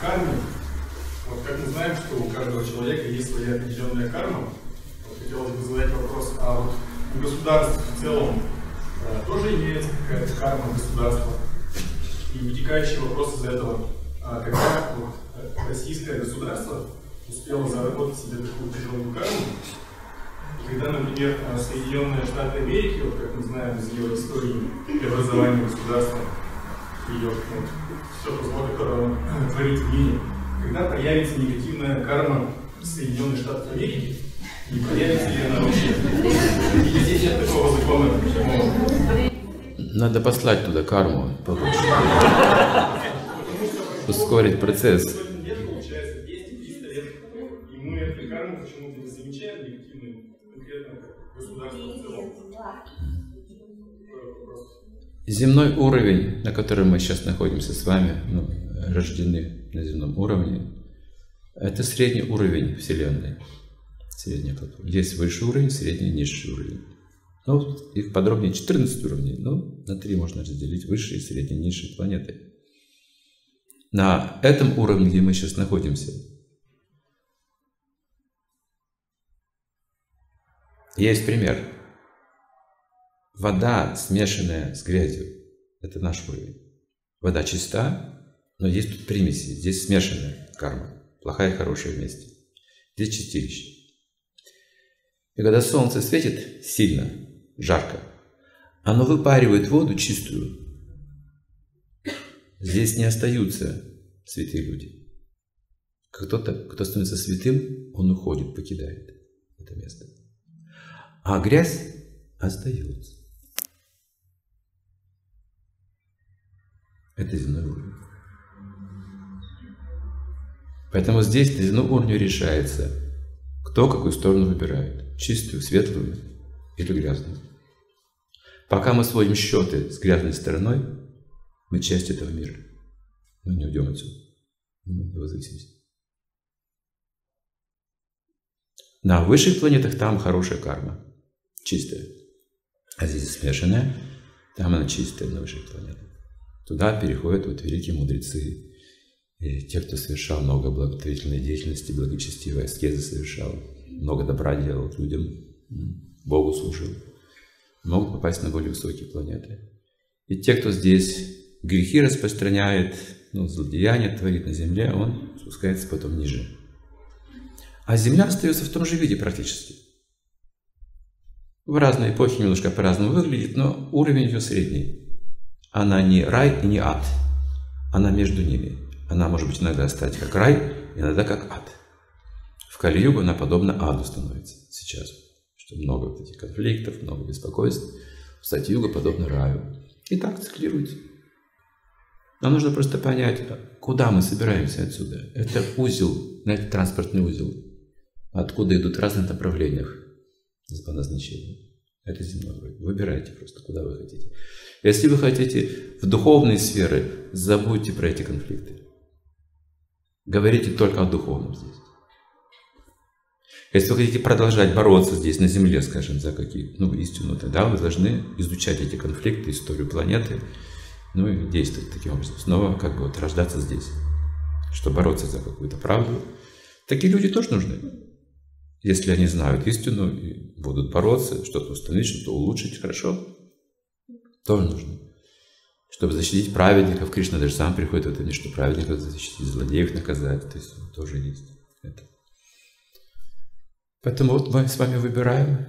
карме, вот как мы знаем, что у каждого человека есть своя определенная карма, вот хотелось бы задать вопрос, а вот у государств в целом а, тоже имеется какая-то карма государства? И вытекающий вопрос из этого, а когда вот, э, российское государство успело заработать себе такую тяжелую карму, и когда, например, э, Соединенные Штаты Америки, вот как мы знаем из ее истории преобразования государства, ее ну, все то зло, которое он творит в мире, когда появится негативная карма Соединенных Штатов Америки, не появится ли она вообще? Или здесь нет такого закона, почему? Надо послать туда карму. Ускорить процесс. Земной уровень, на котором мы сейчас находимся с вами, ну, рождены на земном уровне, это средний уровень Вселенной. Средний Есть высший уровень, средний, низший уровень. Ну, их подробнее 14 уровней, но на три можно разделить высшие, средние, низшие планеты. На этом уровне, где мы сейчас находимся, есть пример. Вода, смешанная с грязью, это наш уровень. Вода чиста, но есть тут примеси, здесь смешанная карма, плохая и хорошая вместе. Здесь чистилище. И когда солнце светит сильно, жарко, оно выпаривает воду чистую. Здесь не остаются святые люди. Кто-то, кто становится святым, он уходит, покидает это место. А грязь остается. Это земной уровень. Поэтому здесь на земном уровне решается, кто какую сторону выбирает. Чистую, светлую или грязную. Пока мы сводим счеты с грязной стороной, мы часть этого мира. Мы не уйдем отсюда. Мы его зависимости. На высших планетах там хорошая карма. Чистая. А здесь смешанная. Там она чистая на высших планетах. Туда переходят вот великие мудрецы. И те, кто совершал много благотворительной деятельности, благочестивой аскезы совершал, много добра делал людям, Богу служил могут попасть на более высокие планеты. И те, кто здесь грехи распространяет, ну, злодеяния творит на Земле, он спускается потом ниже. А Земля остается в том же виде практически. В разные эпохи немножко по-разному выглядит, но уровень ее средний. Она не рай и не ад. Она между ними. Она может быть иногда стать как рай, иногда как ад. В Кали-югу она подобна аду становится сейчас что много вот этих конфликтов, много беспокойств. Кстати, юга подобно раю. И так циклируется. Нам нужно просто понять, куда мы собираемся отсюда. Это узел, знаете, транспортный узел, откуда идут в разных направлениях по назначению. Это земной Выбирайте просто, куда вы хотите. Если вы хотите в духовные сферы, забудьте про эти конфликты. Говорите только о духовном здесь. Если вы хотите продолжать бороться здесь, на Земле, скажем, за какие ну, истину, тогда вы должны изучать эти конфликты, историю планеты, ну и действовать таким образом. Снова как бы вот рождаться здесь, чтобы бороться за какую-то правду. Такие люди тоже нужны. Если они знают истину и будут бороться, что-то установить, что-то улучшить, хорошо, тоже нужно. Чтобы защитить праведников, Кришна даже сам приходит в это что праведников защитить, злодеев наказать, то есть тоже есть это. Поэтому вот мы с вами выбираем.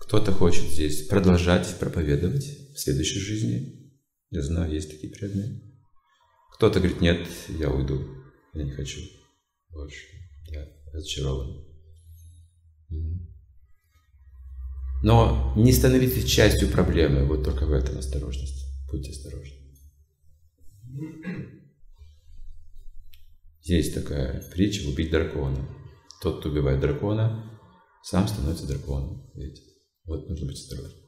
Кто-то хочет здесь продолжать проповедовать в следующей жизни. Я знаю, есть такие преданные. Кто-то говорит, нет, я уйду, я не хочу больше, я разочарован. Но не становитесь частью проблемы, вот только в этом осторожность. Будьте осторожны. Есть такая притча «Убить дракона». Тот, кто убивает дракона, сам становится драконом. Видите? Вот нужно быть осторожным.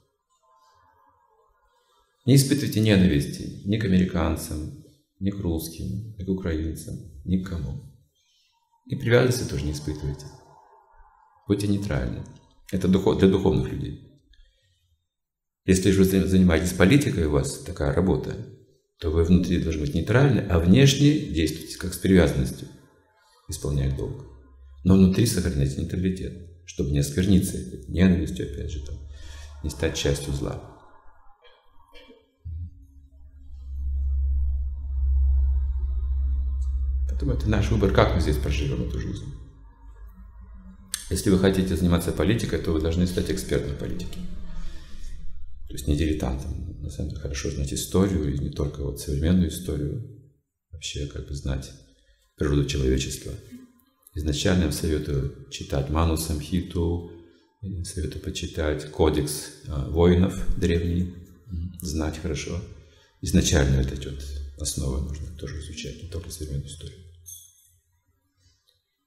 Не испытывайте ненависти ни к американцам, ни к русским, ни к украинцам, ни к кому. И привязанности тоже не испытывайте. Будьте нейтральны. Это для духовных людей. Если же вы занимаетесь политикой, у вас такая работа, то вы внутри должны быть нейтральны, а внешне действуйте как с привязанностью, исполняя долг. Но внутри сохранять нейтралитет, чтобы не оскверниться ненавистью, опять же, там, не стать частью зла. Поэтому это наш выбор, как мы здесь проживем эту жизнь. Если вы хотите заниматься политикой, то вы должны стать экспертом в политике. То есть не дилетантом. На самом деле хорошо знать историю, и не только вот современную историю, вообще как бы знать природу человечества. Изначально я советую читать Ману Самхиту, советую почитать кодекс а, воинов древний, знать хорошо. Изначально это вот основа нужно тоже изучать, не только современную историю.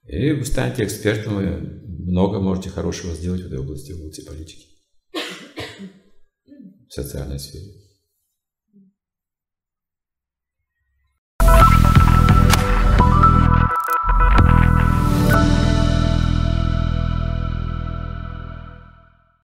И вы станете экспертом, вы много можете хорошего сделать в этой области, в области политики, в социальной сфере.